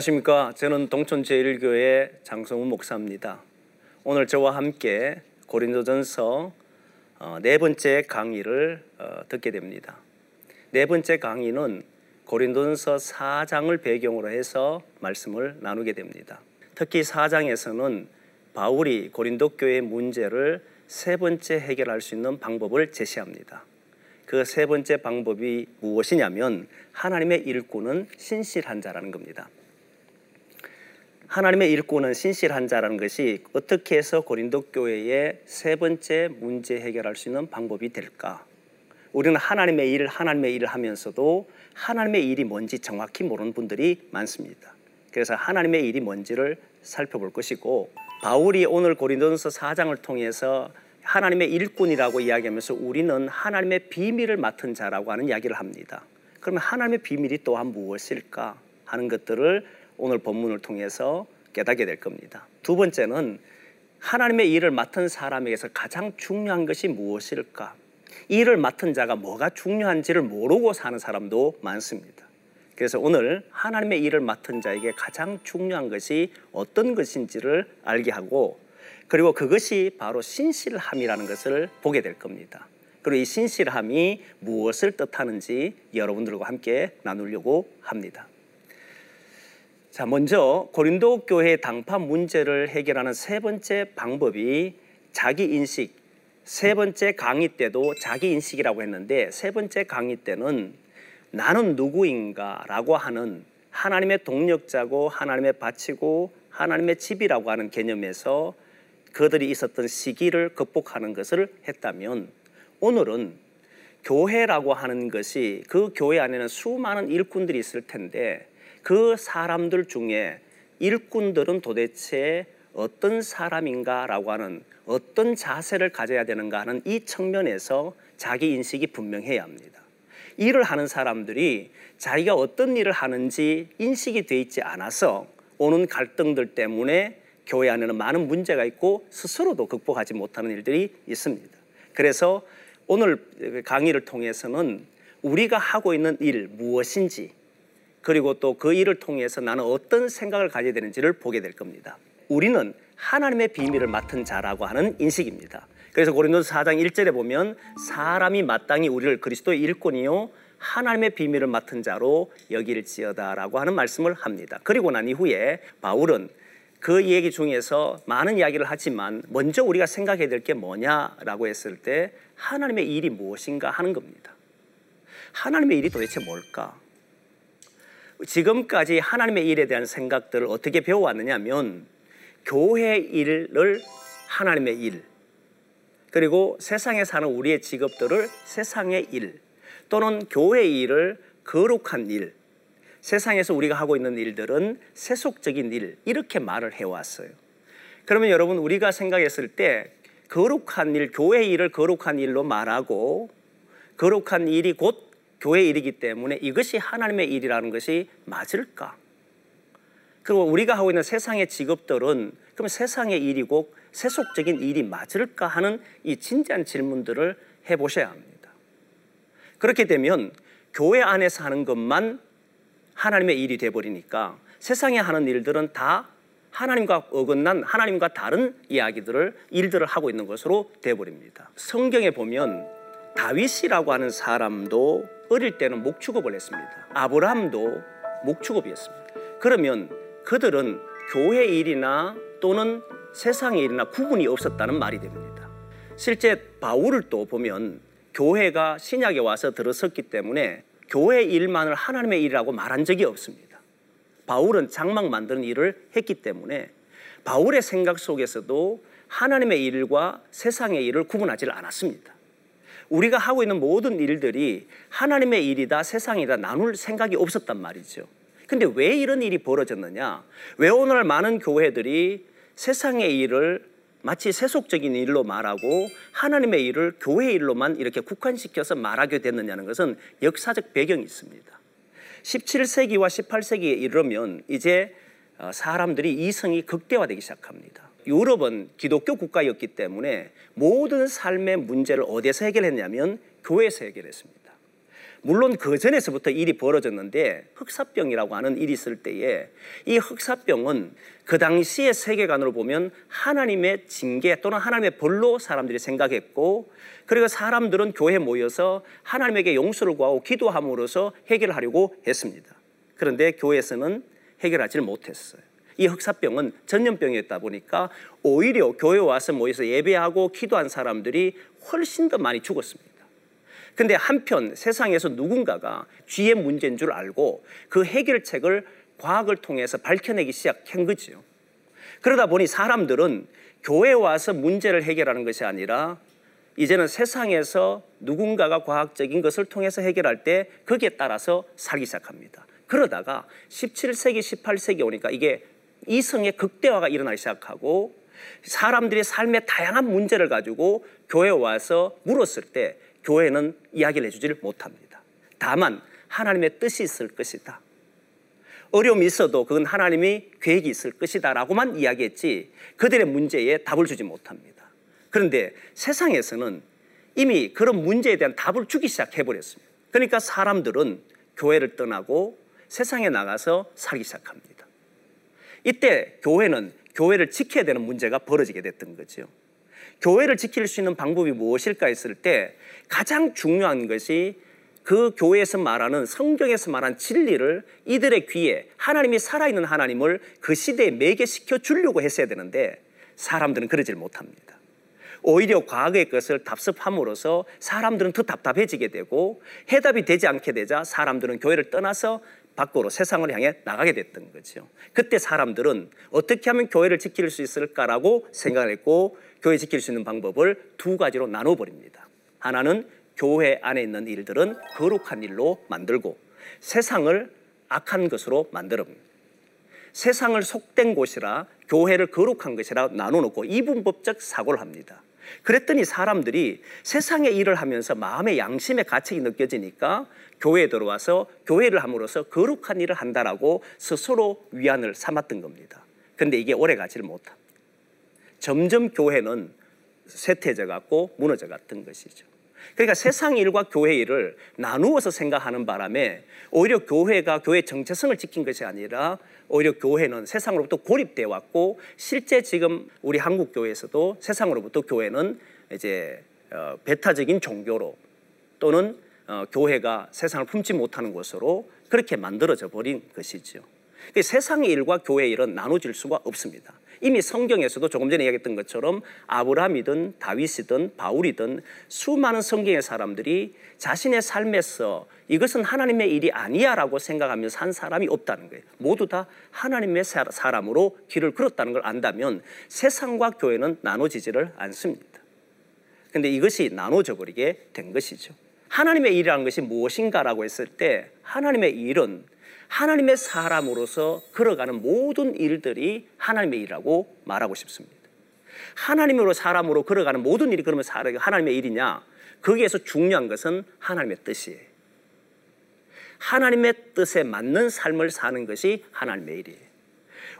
안녕하십니까. 저는 동촌제일교회 장성우 목사입니다. 오늘 저와 함께 고린도전서 어, 네 번째 강의를 어, 듣게 됩니다. 네 번째 강의는 고린도전서 4장을 배경으로 해서 말씀을 나누게 됩니다. 특히 4장에서는 바울이 고린도 교회 문제를 세 번째 해결할 수 있는 방법을 제시합니다. 그 세 번째 방법이 무엇이냐면 하나님의 일꾼은 신실한 자라는 겁니다. 하나님의 일꾼은 신실한 자라는 것이 어떻게 해서 고린도 교회의 세 번째 문제 해결할 수 있는 방법이 될까? 우리는 하나님의 일, 하나님의 일을 하면서도 하나님의 일이 뭔지 정확히 모르는 분들이 많습니다. 그래서 하나님의 일이 뭔지를 살펴볼 것이고 바울이 오늘 고린도전서 4장을 통해서 하나님의 일꾼이라고 이야기하면서 우리는 하나님의 비밀을 맡은 자라고 하는 이야기를 합니다. 그러면 하나님의 비밀이 또한 무엇일까 하는 것들을 오늘 본문을 통해서 깨닫게 될 겁니다. 두 번째는 하나님의 일을 맡은 사람에게서 가장 중요한 것이 무엇일까? 일을 맡은 자가 뭐가 중요한지를 모르고 사는 사람도 많습니다. 그래서 오늘 하나님의 일을 맡은 자에게 가장 중요한 것이 어떤 것인지를 알게 하고 그리고 그것이 바로 신실함이라는 것을 보게 될 겁니다. 그리고 이 신실함이 무엇을 뜻하는지 여러분들과 함께 나누려고 합니다. 자, 먼저 고린도 교회 당파 문제를 해결하는 세 번째 방법이 자기 인식. 세 번째 강의 때도 자기 인식이라고 했는데 세 번째 강의 때는 나는 누구인가라고 하는 하나님의 동력자고 하나님의 바치고 하나님의 집이라고 하는 개념에서 그들이 있었던 시기를 극복하는 것을 했다면 오늘은 교회라고 하는 것이 그 교회 안에는 수많은 일꾼들이 있을 텐데 그 사람들 중에 일꾼들은 도대체 어떤 사람인가라고 하는 어떤 자세를 가져야 되는가 하는 이 측면에서 자기 인식이 분명해야 합니다. 일을 하는 사람들이 자기가 어떤 일을 하는지 인식이 돼 있지 않아서 오는 갈등들 때문에 교회 안에는 많은 문제가 있고 스스로도 극복하지 못하는 일들이 있습니다. 그래서 오늘 강의를 통해서는 우리가 하고 있는 일 무엇인지 그리고 또 그 일을 통해서 나는 어떤 생각을 가져야 되는지를 보게 될 겁니다. 우리는 하나님의 비밀을 맡은 자라고 하는 인식입니다. 그래서 고린도서 4장 1절에 보면 사람이 마땅히 우리를 그리스도의 일꾼이요 하나님의 비밀을 맡은 자로 여길지어다라고 하는 말씀을 합니다. 그리고 난 이후에 바울은 그 얘기 중에서 많은 이야기를 하지만 먼저 우리가 생각해야 될 게 뭐냐라고 했을 때 하나님의 일이 무엇인가 하는 겁니다. 하나님의 일이 도대체 뭘까? 지금까지 하나님의 일에 대한 생각들을 어떻게 배워왔느냐면 교회 일을 하나님의 일 그리고 세상에 사는 우리의 직업들을 세상의 일 또는 교회 일을 거룩한 일 세상에서 우리가 하고 있는 일들은 세속적인 일 이렇게 말을 해왔어요. 그러면 여러분 우리가 생각했을 때 거룩한 일, 교회 일을 거룩한 일로 말하고 거룩한 일이 곧 교회 일이기 때문에 이것이 하나님의 일이라는 것이 맞을까? 그리고 우리가 하고 있는 세상의 직업들은 그럼 세상의 일이고 세속적인 일이 맞을까 하는 이 진지한 질문들을 해보셔야 합니다. 그렇게 되면 교회 안에서 하는 것만 하나님의 일이 돼버리니까 세상에 하는 일들은 다 하나님과 어긋난 하나님과 다른 이야기들을 일들을 하고 있는 것으로 돼버립니다. 성경에 보면 다윗이라고 하는 사람도 어릴 때는 목축업을 했습니다. 아브라함도 목축업이었습니다. 그러면 그들은 교회 일이나 또는 세상의 일이나 구분이 없었다는 말이 됩니다. 실제 바울을 또 보면 교회가 신약에 와서 들어섰기 때문에 교회 일만을 하나님의 일이라고 말한 적이 없습니다. 바울은 장막 만드는 일을 했기 때문에 바울의 생각 속에서도 하나님의 일과 세상의 일을 구분하지 않았습니다. 우리가 하고 있는 모든 일들이 하나님의 일이다 세상이다 나눌 생각이 없었단 말이죠. 근데 왜 이런 일이 벌어졌느냐? 왜 오늘 많은 교회들이 세상의 일을 마치 세속적인 일로 말하고 하나님의 일을 교회 일로만 이렇게 국한시켜서 말하게 됐느냐는 것은 역사적 배경이 있습니다. 17세기와 18세기에 이르면 이제 어, 사람들이 이성이 극대화되기 시작합니다. 유럽은 기독교 국가였기 때문에 모든 삶의 문제를 어디서 해결했냐면 교회에서 해결했습니다. 물론 그 전에서부터 일이 벌어졌는데 흑사병이라고 하는 일이 있을 때에 이 흑사병은 그 당시의 세계관으로 보면 하나님의 징계 또는 하나님의 벌로 사람들이 생각했고 그리고 사람들은 교회에 모여서 하나님에게 용서를 구하고 기도함으로써 해결하려고 했습니다. 그런데 교회에서는 해결하지 못했어요. 이 흑사병은 전염병이었다 보니까 오히려 교회 와서 모여서 예배하고 기도한 사람들이 훨씬 더 많이 죽었습니다. 근데 한편 세상에서 누군가가 쥐의 문제인 줄 알고 그 해결책을 과학을 통해서 밝혀내기 시작한 거죠. 그러다 보니 사람들은 교회에 와서 문제를 해결하는 것이 아니라 이제는 세상에서 누군가가 과학적인 것을 통해서 해결할 때 거기에 따라서 살기 시작합니다. 그러다가 17세기, 18세기 오니까 이게 이성의 극대화가 일어나기 시작하고 사람들의 삶의 다양한 문제를 가지고 교회에 와서 물었을 때 교회는 이야기를 해주지를 못합니다. 다만 하나님의 뜻이 있을 것이다. 어려움이 있어도 그건 하나님이 계획이 있을 것이다 라고만 이야기했지 그들의 문제에 답을 주지 못합니다. 그런데 세상에서는 이미 그런 문제에 대한 답을 주기 시작해버렸습니다. 그러니까 사람들은 교회를 떠나고 세상에 나가서 살기 시작합니다. 이때 교회는 교회를 지켜야 되는 문제가 벌어지게 됐던 거죠. 교회를 지킬 수 있는 방법이 무엇일까 했을 때 가장 중요한 것이 그 교회에서 말하는 성경에서 말한 진리를 이들의 귀에 하나님이 살아있는 하나님을 그 시대에 매개시켜 주려고 했어야 되는데 사람들은 그러질 못합니다. 오히려 과거의 것을 답습함으로써 사람들은 더 답답해지게 되고 해답이 되지 않게 되자 사람들은 교회를 떠나서 밖으로 세상을 향해 나가게 됐던 거죠. 그때 사람들은 어떻게 하면 교회를 지킬 수 있을까라고 생각을 했고 교회 지킬 수 있는 방법을 두 가지로 나눠 버립니다. 하나는 교회 안에 있는 일들은 거룩한 일로 만들고 세상을 악한 것으로 만들어. 세상을 속된 곳이라 교회를 거룩한 것이라 나눠 놓고 이분법적 사고를 합니다. 그랬더니 사람들이 세상의 일을 하면서 마음의 양심의 가책이 느껴지니까 교회에 들어와서 교회를 함으로써 거룩한 일을 한다라고 스스로 위안을 삼았던 겁니다. 근데 이게 오래 가지를 못합니다. 점점 교회는 쇠퇴져 갖고 무너져 갔던 것이죠. 그러니까 세상 일과 교회 일을 나누어서 생각하는 바람에 오히려 교회가 교회 정체성을 지킨 것이 아니라 오히려 교회는 세상으로부터 고립돼 왔고 실제 지금 우리 한국 교회에서도 세상으로부터 교회는 이제 어, 배타적인 종교로 또는 어, 교회가 세상을 품지 못하는 곳으로 그렇게 만들어져 버린 것이죠. 세상의 일과 교회의 일은 나눠질 수가 없습니다. 이미 성경에서도 조금 전에 이야기했던 것처럼 아브라함이든 다윗이든 바울이든 수많은 성경의 사람들이 자신의 삶에서 이것은 하나님의 일이 아니야라고 생각하면서 한 사람이 없다는 거예요. 모두 다 하나님의 사람으로 길을 걸었다는 걸 안다면 세상과 교회는 나눠지지를 않습니다. 근데 이것이 나눠져 버리게 된 것이죠. 하나님의 일이라는 것이 무엇인가라고 했을 때 하나님의 일은 하나님의 사람으로서 걸어가는 모든 일들이 하나님의 일이라고 말하고 싶습니다. 하나님으로 사람으로 걸어가는 모든 일이 그러면 하나님의 일이냐? 거기에서 중요한 것은 하나님의 뜻이에요. 하나님의 뜻에 맞는 삶을 사는 것이 하나님의 일이에요.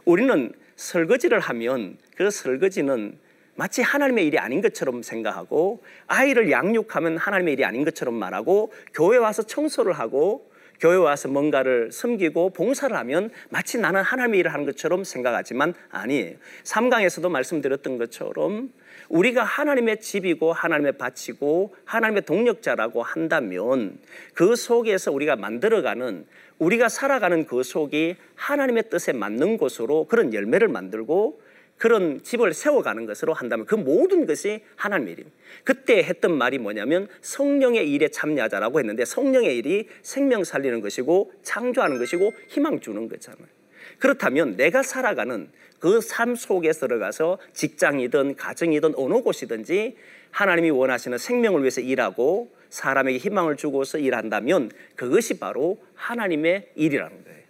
우리는 설거지를 하면 그 설거지는 마치 하나님의 일이 아닌 것처럼 생각하고 아이를 양육하면 하나님의 일이 아닌 것처럼 말하고 교회 와서 청소를 하고 교회 와서 뭔가를 섬기고 봉사를 하면 마치 나는 하나님의 일을 하는 것처럼 생각하지만 아니에요. 3강에서도 말씀드렸던 것처럼 우리가 하나님의 집이고 하나님의 밭이고 하나님의 동력자라고 한다면 그 속에서 우리가 만들어가는 우리가 살아가는 그 속이 하나님의 뜻에 맞는 곳으로 그런 열매를 만들고 그런 집을 세워가는 것으로 한다면 그 모든 것이 하나님의 일입니다. 그때 했던 말이 뭐냐면 성령의 일에 참여하자라고 했는데 성령의 일이 생명 살리는 것이고 창조하는 것이고 희망 주는 거잖아요. 그렇다면 내가 살아가는 그 삶 속에 들어가서 직장이든 가정이든 어느 곳이든지 하나님이 원하시는 생명을 위해서 일하고 사람에게 희망을 주고서 일한다면 그것이 바로 하나님의 일이라는 거예요.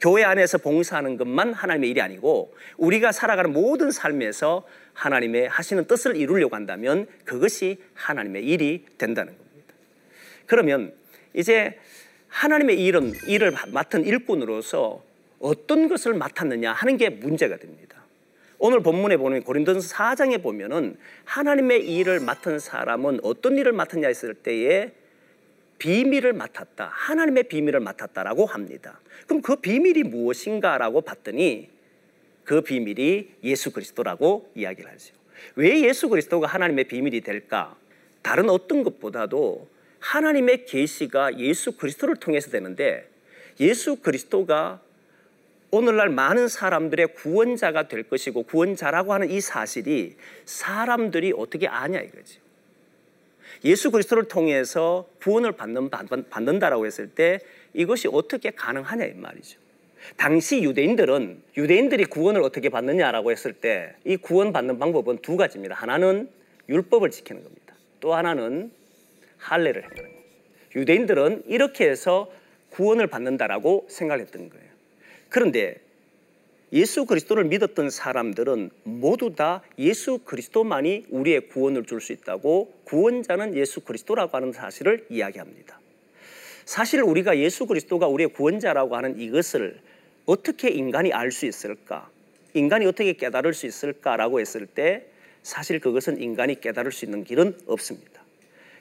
교회 안에서 봉사하는 것만 하나님의 일이 아니고 우리가 살아가는 모든 삶에서 하나님의 하시는 뜻을 이루려고 한다면 그것이 하나님의 일이 된다는 겁니다. 그러면 이제 하나님의 일은 일을 맡은 일꾼으로서 어떤 것을 맡았느냐 하는 게 문제가 됩니다. 오늘 본문에 보면 고린도서 4장에 보면은 하나님의 일을 맡은 사람은 어떤 일을 맡았냐 했을 때에 비밀을 맡았다. 하나님의 비밀을 맡았다라고 합니다. 그럼 그 비밀이 무엇인가라고 봤더니 그 비밀이 예수 그리스도라고 이야기를 하죠. 왜 예수 그리스도가 하나님의 비밀이 될까? 다른 어떤 것보다도 하나님의 계시가 예수 그리스도를 통해서 되는데 예수 그리스도가 오늘날 많은 사람들의 구원자가 될 것이고 구원자라고 하는 이 사실이 사람들이 어떻게 아냐 이거죠. 예수 그리스도를 통해서 구원을 받는, 받는다라고 했을 때 이것이 어떻게 가능하냐 이 말이죠. 당시 유대인들은 유대인들이 구원을 어떻게 받느냐라고 했을 때 이 구원 받는 방법은 두 가지입니다. 하나는 율법을 지키는 겁니다. 또 하나는 할례를 행하는 겁니다. 유대인들은 이렇게 해서 구원을 받는다라고 생각했던 거예요. 그런데 예수 그리스도를 믿었던 사람들은 모두 다 예수 그리스도만이 우리의 구원을 줄 수 있다고 구원자는 예수 그리스도라고 하는 사실을 이야기합니다. 사실 우리가 예수 그리스도가 우리의 구원자라고 하는 이것을 어떻게 인간이 알 수 있을까? 인간이 어떻게 깨달을 수 있을까라고 했을 때 사실 그것은 인간이 깨달을 수 있는 길은 없습니다.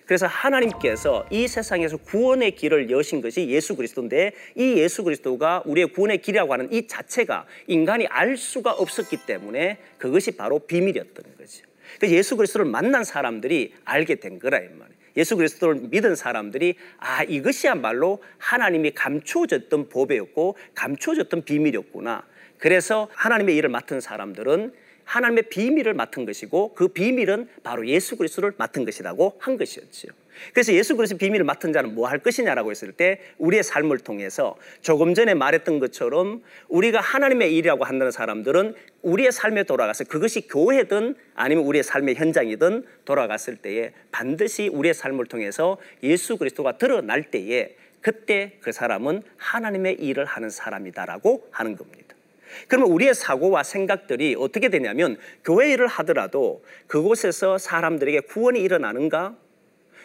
그래서 하나님께서 이 세상에서 구원의 길을 여신 것이 예수 그리스도인데 이 예수 그리스도가 우리의 구원의 길이라고 하는 이 자체가 인간이 알 수가 없었기 때문에 그것이 바로 비밀이었던 거죠. 그 예수 그리스도를 만난 사람들이 알게 된 거라 이 말이에요. 예수 그리스도를 믿은 사람들이 아 이것이야말로 하나님이 감추어졌던 법이었고 감추어졌던 비밀이었구나. 그래서 하나님의 일을 맡은 사람들은 하나님의 비밀을 맡은 것이고 그 비밀은 바로 예수 그리스도를 맡은 것이라고 한 것이었지요. 그래서 예수 그리스도 비밀을 맡은 자는 뭐 할 것이냐라고 했을 때 우리의 삶을 통해서 조금 전에 말했던 것처럼 우리가 하나님의 일이라고 한다는 사람들은 우리의 삶에 돌아가서 그것이 교회든 아니면 우리의 삶의 현장이든 돌아갔을 때에 반드시 우리의 삶을 통해서 예수 그리스도가 드러날 때에 그때 그 사람은 하나님의 일을 하는 사람이다라고 하는 겁니다. 그러면 우리의 사고와 생각들이 어떻게 되냐면 교회 일을 하더라도 그곳에서 사람들에게 구원이 일어나는가?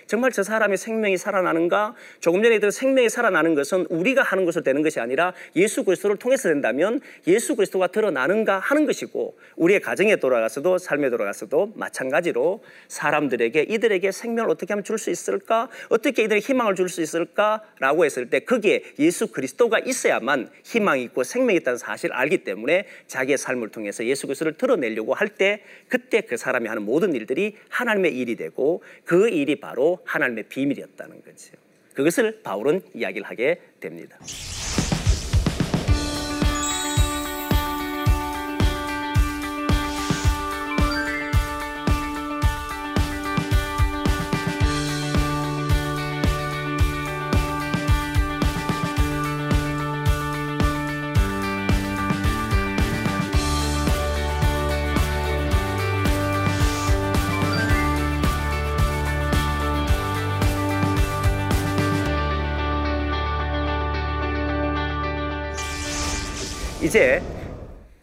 정말 저 사람의 생명이 살아나는가? 조금 전에 그 생명이 살아나는 것은 우리가 하는 것을 되는 것이 아니라 예수 그리스도를 통해서 된다면 예수 그리스도가 드러나는가 하는 것이고 우리의 가정에 돌아가서도 삶에 돌아가서도 마찬가지로 사람들에게 이들에게 생명을 어떻게 하면 줄 수 있을까? 어떻게 이들에게 희망을 줄 수 있을까라고 했을 때 거기에 예수 그리스도가 있어야만 희망이 있고 생명이 있다는 사실을 알기 때문에 자기의 삶을 통해서 예수 그리스도를 드러내려고 할 때 그때 그 사람이 하는 모든 일들이 하나님의 일이 되고 그 일이 바로 하나님의 비밀이었다는 거죠. 그것을 바울은 이야기를 하게 됩니다. 이제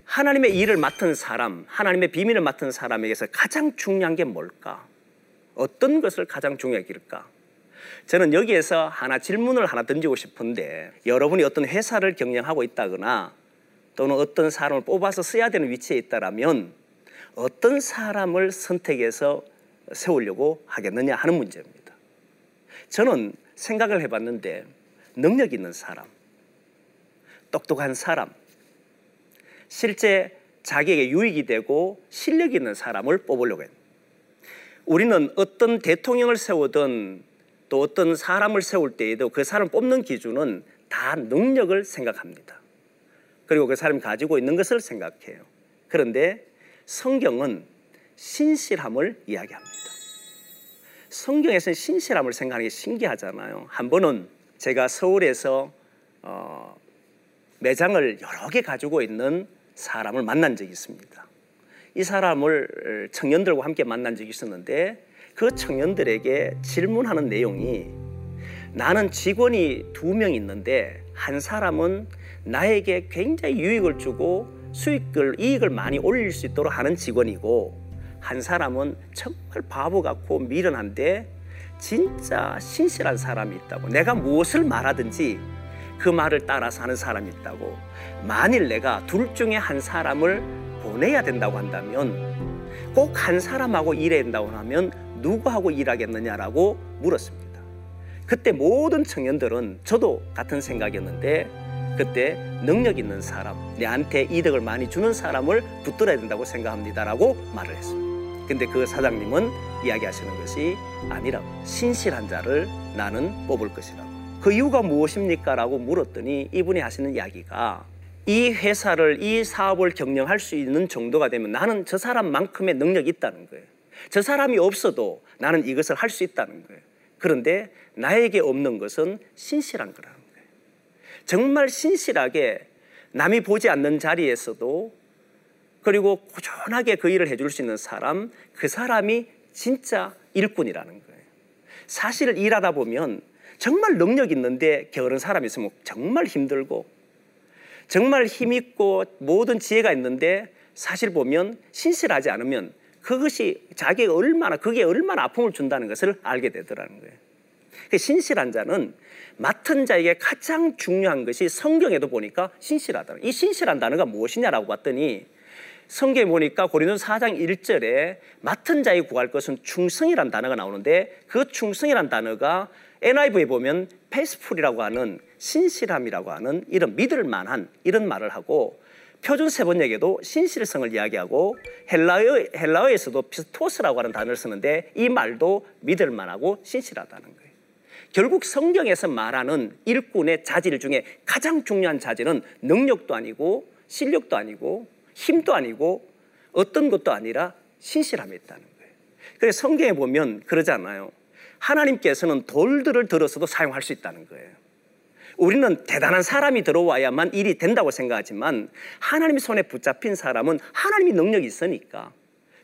하나님의 일을 맡은 사람, 하나님의 비밀을 맡은 사람에게서 가장 중요한 게 뭘까? 어떤 것을 가장 중요하게 기를까? 저는 여기에서 하나 질문을 하나 던지고 싶은데 여러분이 어떤 회사를 경영하고 있다거나 또는 어떤 사람을 뽑아서 써야 되는 위치에 있다라면 어떤 사람을 선택해서 세우려고 하겠느냐 하는 문제입니다. 저는 생각을 해봤는데 능력 있는 사람, 똑똑한 사람, 실제 자기에게 유익이 되고 실력 있는 사람을 뽑으려고 해요. 우리는 어떤 대통령을 세우든 또 어떤 사람을 세울 때에도 그 사람 뽑는 기준은 다 능력을 생각합니다. 그리고 그 사람이 가지고 있는 것을 생각해요. 그런데 성경은 신실함을 이야기합니다. 성경에서는 신실함을 생각하는 게 신기하잖아요. 한 번은 제가 서울에서 어, 매장을 여러 개 가지고 있는 사람을 만난 적이 있습니다. 이 사람을 청년들과 함께 만난 적이 있었는데 그 청년들에게 질문하는 내용이 나는 직원이 두 명 있는데 한 사람은 나에게 굉장히 유익을 주고 수익을 이익을 많이 올릴 수 있도록 하는 직원이고 한 사람은 정말 바보 같고 미련한데 진짜 신실한 사람이 있다고 내가 무엇을 말하든지 그 말을 따라서 하는 사람이 있다고 만일 내가 둘 중에 한 사람을 보내야 된다고 한다면 꼭 한 사람하고 일해야 된다고 하면 누구하고 일하겠느냐라고 물었습니다. 그때 모든 청년들은 저도 같은 생각이었는데 그때 능력 있는 사람, 내한테 이득을 많이 주는 사람을 붙들어야 된다고 생각합니다라고 말을 했습니다. 근데 그 사장님은 이야기하시는 것이 아니라고 신실한 자를 나는 뽑을 것이라고 그 이유가 무엇입니까? 라고 물었더니 이분이 하시는 이야기가 이 회사를 이 사업을 경영할 수 있는 정도가 되면 나는 저 사람만큼의 능력이 있다는 거예요. 저 사람이 없어도 나는 이것을 할 수 있다는 거예요. 그런데 나에게 없는 것은 신실한 거라는 거예요. 정말 신실하게 남이 보지 않는 자리에서도 그리고 꾸준하게 그 일을 해줄 수 있는 사람, 그 사람이 진짜 일꾼이라는 거예요. 사실 일하다 보면 정말 능력 있는데 게으른 사람이 있으면 정말 힘들고 정말 힘 있고 모든 지혜가 있는데 사실 보면 신실하지 않으면 그것이 자기가 얼마나 그게 얼마나 아픔을 준다는 것을 알게 되더라는 거예요. 그 신실한 자는 맡은 자에게 가장 중요한 것이 성경에도 보니까 신실하다. 이 신실한 단어가 무엇이냐라고 봤더니 성경에 보니까 고린도 4장 1절에 맡은 자에 구할 것은 충성이란 단어가 나오는데 그 충성이란 단어가 NIV에 보면 faithful이라고 하는 신실함이라고 하는 이런 믿을 만한 이런 말을 하고 표준 새번역에도 신실성을 이야기하고 헬라어, 헬라어 에서도 πιστός라고 하는 단어를 쓰는데 이 말도 믿을 만하고 신실하다는 거예요. 결국 성경에서 말하는 일꾼의 자질 중에 가장 중요한 자질은 능력도 아니고 실력도 아니고 힘도 아니고 어떤 것도 아니라 신실함이 있다는 거예요. 그래서 성경에 보면 그러잖아요. 하나님께서는 돌들을 들어서도 사용할 수 있다는 거예요. 우리는 대단한 사람이 들어와야만 일이 된다고 생각하지만 하나님 손에 붙잡힌 사람은 하나님이 능력이 있으니까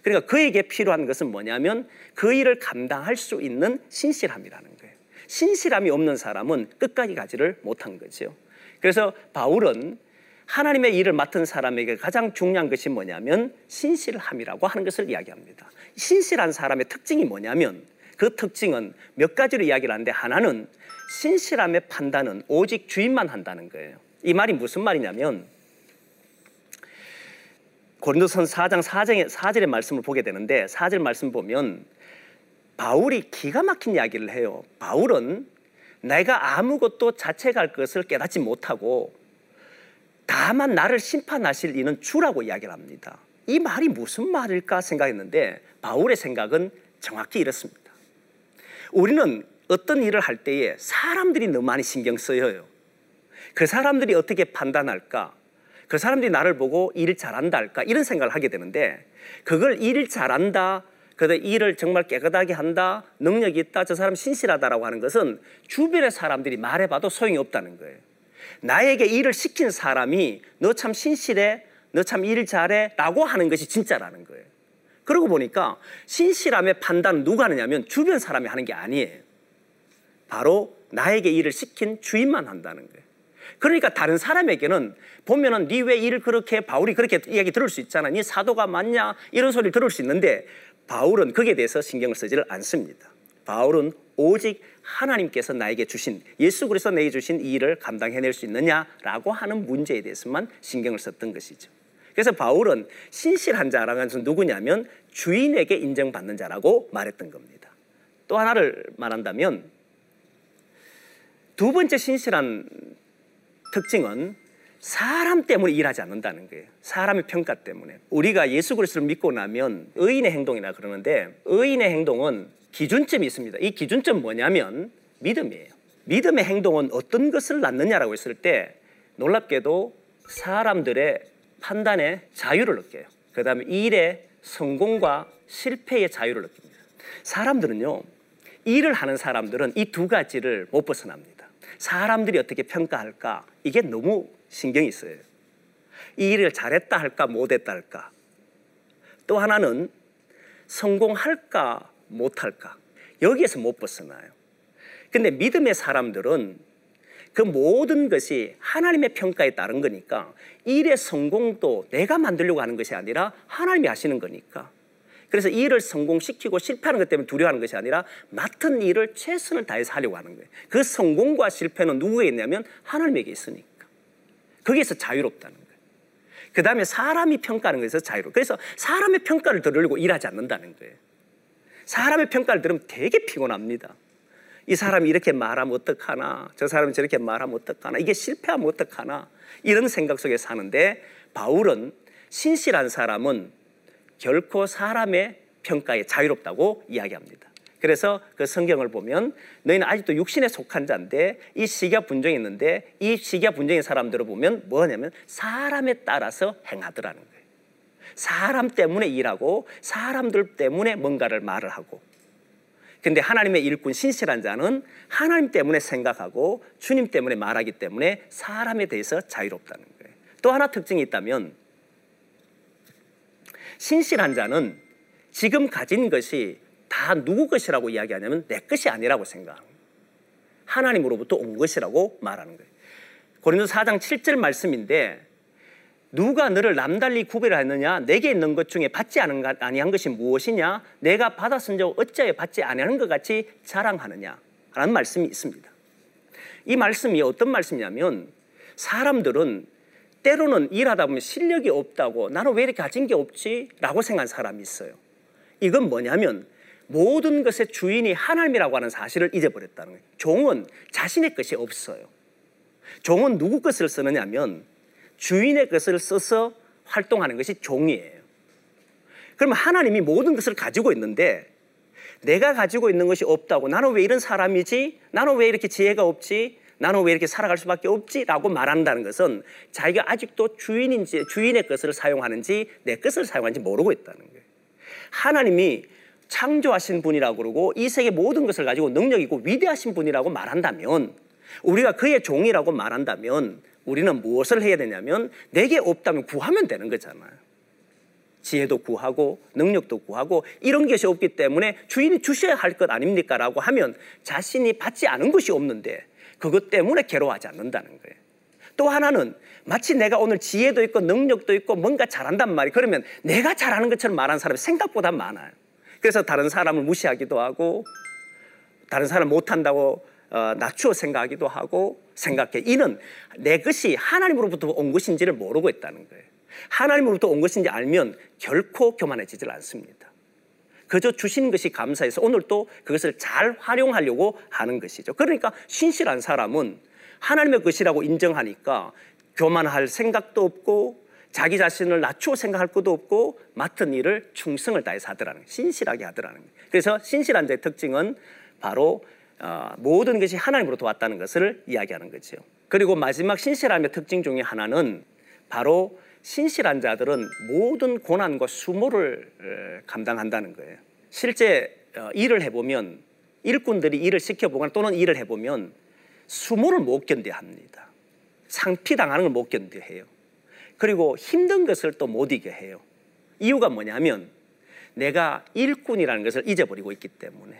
그러니까 그에게 필요한 것은 뭐냐면 그 일을 감당할 수 있는 신실함이라는 거예요. 신실함이 없는 사람은 끝까지 가지를 못한 거죠. 그래서 바울은 하나님의 일을 맡은 사람에게 가장 중요한 것이 뭐냐면 신실함이라고 하는 것을 이야기합니다. 신실한 사람의 특징이 뭐냐면 그 특징은 몇 가지로 이야기를 하는데 하나는 신실함의 판단은 오직 주인만 한다는 거예요. 이 말이 무슨 말이냐면 고린도선 4장 4장의 4절의 말씀을 보게 되는데 4절 말씀 보면 바울이 기가 막힌 이야기를 해요. 바울은 내가 아무것도 자책할 것을 깨닫지 못하고 다만 나를 심판하실 이는 주라고 이야기를 합니다. 이 말이 무슨 말일까 생각했는데 바울의 생각은 정확히 이렇습니다. 우리는 어떤 일을 할 때에 사람들이 너무 많이 신경 쓰여요. 그 사람들이 어떻게 판단할까? 그 사람들이 나를 보고 일 잘한다 할까? 이런 생각을 하게 되는데 그걸 일 잘한다, 그다 일을 정말 깨끗하게 한다, 능력이 있다, 저 사람 신실하다라고 하는 것은 주변의 사람들이 말해봐도 소용이 없다는 거예요. 나에게 일을 시킨 사람이 너 참 신실해, 너 참 일 잘해 라고 하는 것이 진짜라는 거예요. 그러고 보니까 신실함의 판단은 누가 하느냐면 주변 사람이 하는 게 아니에요. 바로 나에게 일을 시킨 주인만 한다는 거예요. 그러니까 다른 사람에게는 보면은 네 왜 일을 그렇게 바울이 그렇게 이야기 들을 수 있잖아. 네 사도가 맞냐? 이런 소리를 들을 수 있는데 바울은 거기에 대해서 신경을 쓰지를 않습니다. 바울은 오직 하나님께서 나에게 주신 예수 그리스도 내게 주신 이 일을 감당해낼 수 있느냐라고 하는 문제에 대해서만 신경을 썼던 것이죠. 그래서 바울은 신실한 자라는 것은 누구냐면 주인에게 인정받는 자라고 말했던 겁니다. 또 하나를 말한다면 두 번째 신실한 특징은 사람 때문에 일하지 않는다는 거예요. 사람의 평가 때문에. 우리가 예수 그리스도를 믿고 나면 의인의 행동이라 그러는데 의인의 행동은 기준점이 있습니다. 이 기준점 뭐냐면 믿음이에요. 믿음의 행동은 어떤 것을 낳느냐라고 했을 때 놀랍게도 사람들의 판단의 자유를 느껴요. 그 다음에 일의 성공과 실패의 자유를 느낍니다. 사람들은요, 일을 하는 사람들은 이 두 가지를 못 벗어납니다. 사람들이 어떻게 평가할까? 이게 너무 신경이 써요. 이 일을 잘했다 할까, 못했다 할까? 또 하나는 성공할까, 못할까? 여기에서 못 벗어나요. 근데 믿음의 사람들은 그 모든 것이 하나님의 평가에 따른 거니까 일의 성공도 내가 만들려고 하는 것이 아니라 하나님이 하시는 거니까. 그래서 일을 성공시키고 실패하는 것 때문에 두려워하는 것이 아니라 맡은 일을 최선을 다해서 하려고 하는 거예요. 그 성공과 실패는 누구에 있냐면 하나님에게 있으니까. 거기에서 자유롭다는 거예요. 그 다음에 사람이 평가하는 것에서 자유롭. 그래서 사람의 평가를 들으려고 일하지 않는다는 거예요. 사람의 평가를 들으면 되게 피곤합니다. 이 사람이 이렇게 말하면 어떡하나? 저 사람이 저렇게 말하면 어떡하나? 이게 실패하면 어떡하나? 이런 생각 속에 사는데 바울은 신실한 사람은 결코 사람의 평가에 자유롭다고 이야기합니다. 그래서 그 성경을 보면 너희는 아직도 육신에 속한 자인데 이 시기가 분정이 있는데 이 시기가 분정인 사람들을 보면 뭐냐면 사람에 따라서 행하더라는 거예요. 사람 때문에 일하고 사람들 때문에 뭔가를 말을 하고 근데 하나님의 일꾼 신실한 자는 하나님 때문에 생각하고 주님 때문에 말하기 때문에 사람에 대해서 자유롭다는 거예요. 또 하나 특징이 있다면 신실한 자는 지금 가진 것이 다 누구 것이라고 이야기하냐면 내 것이 아니라고 생각합니다. 하나님으로부터 온 것이라고 말하는 거예요. 고린도 4장 7절 말씀인데 누가 너를 남달리 구별하느냐? 내게 있는 것 중에 받지 않은 것 아니한 것이 무엇이냐? 내가 받았은 적 어찌하여 받지 아니하는 것 같이 자랑하느냐? 라는 말씀이 있습니다. 이 말씀이 어떤 말씀이냐면 사람들은 때로는 일하다 보면 실력이 없다고 나는 왜 이렇게 가진 게 없지? 라고 생각한 사람이 있어요. 이건 뭐냐면 모든 것의 주인이 하나님이라고 하는 사실을 잊어버렸다는 거예요. 종은 자신의 것이 없어요. 종은 누구 것을 쓰느냐면 주인의 것을 써서 활동하는 것이 종이에요. 그러면 하나님이 모든 것을 가지고 있는데 내가 가지고 있는 것이 없다고 나는 왜 이런 사람이지? 나는 왜 이렇게 지혜가 없지? 나는 왜 이렇게 살아갈 수밖에 없지? 라고 말한다는 것은 자기가 아직도 주인인지 주인의 것을 사용하는지 내 것을 사용하는지 모르고 있다는 거예요. 하나님이 창조하신 분이라고 그러고 이 세계 모든 것을 가지고 능력 있고 위대하신 분이라고 말한다면 우리가 그의 종이라고 말한다면 우리는 무엇을 해야 되냐면 내게 없다면 구하면 되는 거잖아요. 지혜도 구하고 능력도 구하고 이런 것이 없기 때문에 주인이 주셔야 할 것 아닙니까? 라고 하면 자신이 받지 않은 것이 없는데 그것 때문에 괴로워하지 않는다는 거예요. 또 하나는 마치 내가 오늘 지혜도 있고 능력도 있고 뭔가 잘한단 말이 그러면 내가 잘하는 것처럼 말하는 사람이 생각보다 많아요. 그래서 다른 사람을 무시하기도 하고 다른 사람 못한다고 어, 낮추어 생각하기도 하고 생각해. 이는 내 것이 하나님으로부터 온 것인지를 모르고 있다는 거예요. 하나님으로부터 온 것인지 알면 결코 교만해지질 않습니다. 그저 주신 것이 감사해서 오늘 또 그것을 잘 활용하려고 하는 것이죠. 그러니까 신실한 사람은 하나님의 것이라고 인정하니까 교만할 생각도 없고 자기 자신을 낮추어 생각할 것도 없고 맡은 일을 충성을 다해서 하더라는 거예요. 신실하게 하더라는 거예요. 그래서 신실한 자의 특징은 바로 어, 모든 것이 하나님으로부터 왔다는 것을 이야기하는 거죠. 그리고 마지막 신실함의 특징 중에 하나는 바로 신실한 자들은 모든 고난과 수모를 어, 감당한다는 거예요. 실제 어, 일을 해보면 일꾼들이 일을 시켜보거나 또는 일을 해보면 수모를 못 견뎌 합니다. 상피당하는 걸 못 견뎌 해요. 그리고 힘든 것을 또 못 이겨 해요. 이유가 뭐냐면 내가 일꾼이라는 것을 잊어버리고 있기 때문에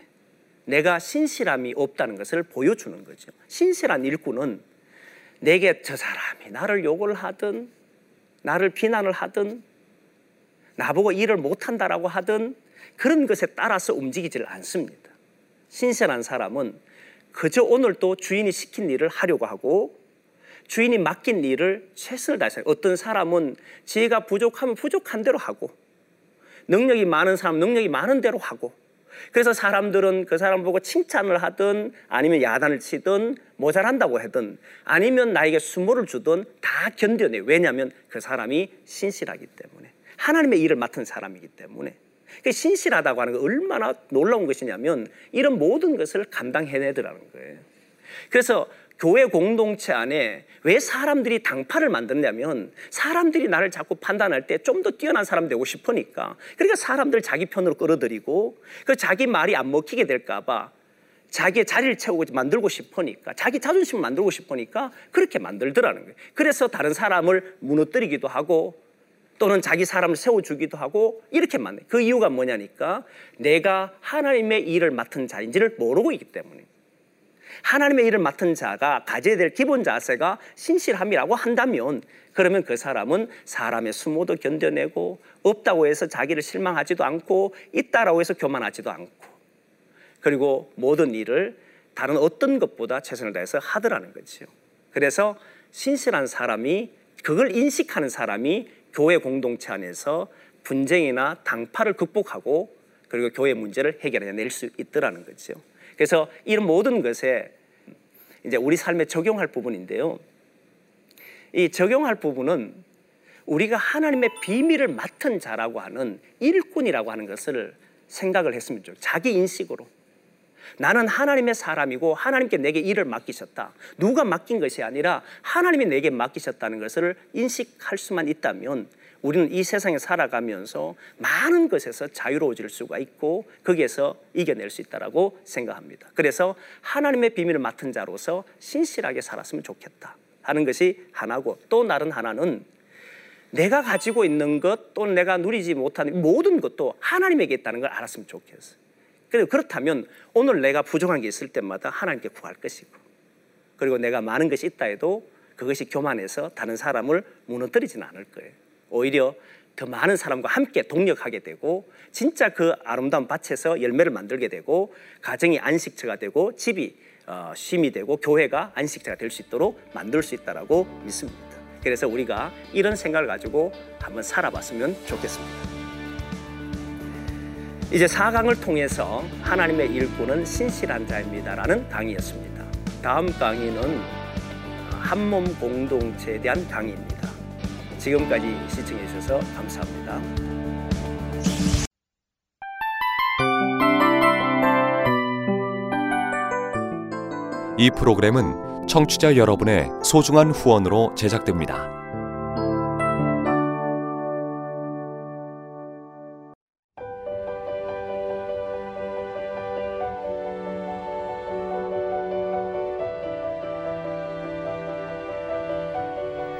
내가 신실함이 없다는 것을 보여주는 거죠. 신실한 일꾼은 내게 저 사람이 나를 욕을 하든 나를 비난을 하든 나보고 일을 못한다라고 하든 그런 것에 따라서 움직이질 않습니다. 신실한 사람은 그저 오늘도 주인이 시킨 일을 하려고 하고 주인이 맡긴 일을 최선을 다해서 어떤 사람은 지혜가 부족하면 부족한 대로 하고 능력이 많은 사람 능력이 많은 대로 하고 그래서 사람들은 그 사람 보고 칭찬을 하든 아니면 야단을 치든 모자란다고 하든 아니면 나에게 수모를 주든 다 견뎌내. 왜냐하면 그 사람이 신실하기 때문에. 하나님의 일을 맡은 사람이기 때문에. 그 신실하다고 하는 게 얼마나 놀라운 것이냐면 이런 모든 것을 감당해내더라는 거예요. 그래서 교회 공동체 안에 왜 사람들이 당파를 만드냐면 사람들이 나를 자꾸 판단할 때 좀 더 뛰어난 사람 되고 싶으니까. 그러니까 사람들 자기 편으로 끌어들이고 그 자기 말이 안 먹히게 될까봐 자기의 자리를 채우고 만들고 싶으니까 자기 자존심을 만들고 싶으니까 그렇게 만들더라는 거예요. 그래서 다른 사람을 무너뜨리기도 하고 또는 자기 사람을 세워주기도 하고 이렇게 만든 그 이유가 뭐냐니까 내가 하나님의 일을 맡은 자인지를 모르고 있기 때문에 하나님의 일을 맡은 자가 가져야 될 기본 자세가 신실함이라고 한다면 그러면 그 사람은 사람의 수모도 견뎌내고 없다고 해서 자기를 실망하지도 않고 있다라고 해서 교만하지도 않고 그리고 모든 일을 다른 어떤 것보다 최선을 다해서 하더라는 거죠. 그래서 신실한 사람이 그걸 인식하는 사람이 교회 공동체 안에서 분쟁이나 당파를 극복하고 그리고 교회 문제를 해결해 낼 수 있더라는 거죠. 그래서 이런 모든 것에 이제 우리 삶에 적용할 부분인데요. 이 적용할 부분은 우리가 하나님의 비밀을 맡은 자라고 하는 일꾼이라고 하는 것을 생각을 했으면 좋 자기 인식으로. 나는 하나님의 사람이고 하나님께 내게 일을 맡기셨다. 누가 맡긴 것이 아니라 하나님이 내게 맡기셨다는 것을 인식할 수만 있다면 우리는 이 세상에 살아가면서 많은 것에서 자유로워질 수가 있고 거기에서 이겨낼 수 있다라고 생각합니다. 그래서 하나님의 비밀을 맡은 자로서 신실하게 살았으면 좋겠다 하는 것이 하나고 또 다른 하나는 내가 가지고 있는 것 또는 내가 누리지 못하는 모든 것도 하나님에게 있다는 걸 알았으면 좋겠어요. 그리고 그렇다면 오늘 내가 부족한 게 있을 때마다 하나님께 구할 것이고 그리고 내가 많은 것이 있다 해도 그것이 교만해서 다른 사람을 무너뜨리지는 않을 거예요. 오히려 더 많은 사람과 함께 동력하게 되고 진짜 그 아름다운 밭에서 열매를 만들게 되고 가정이 안식처가 되고 집이 어, 쉼이 되고 교회가 안식처가 될 수 있도록 만들 수 있다라고 믿습니다. 그래서 우리가 이런 생각을 가지고 한번 살아봤으면 좋겠습니다. 이제 4강을 통해서 하나님의 일꾼은 신실한 자입니다라는 강의였습니다. 다음 강의는 한몸 공동체에 대한 강의입니다. 지금까지 시청해 주셔서 감사합니다. 이 프로그램은 청취자 여러분의 소중한 후원으로 제작됩니다.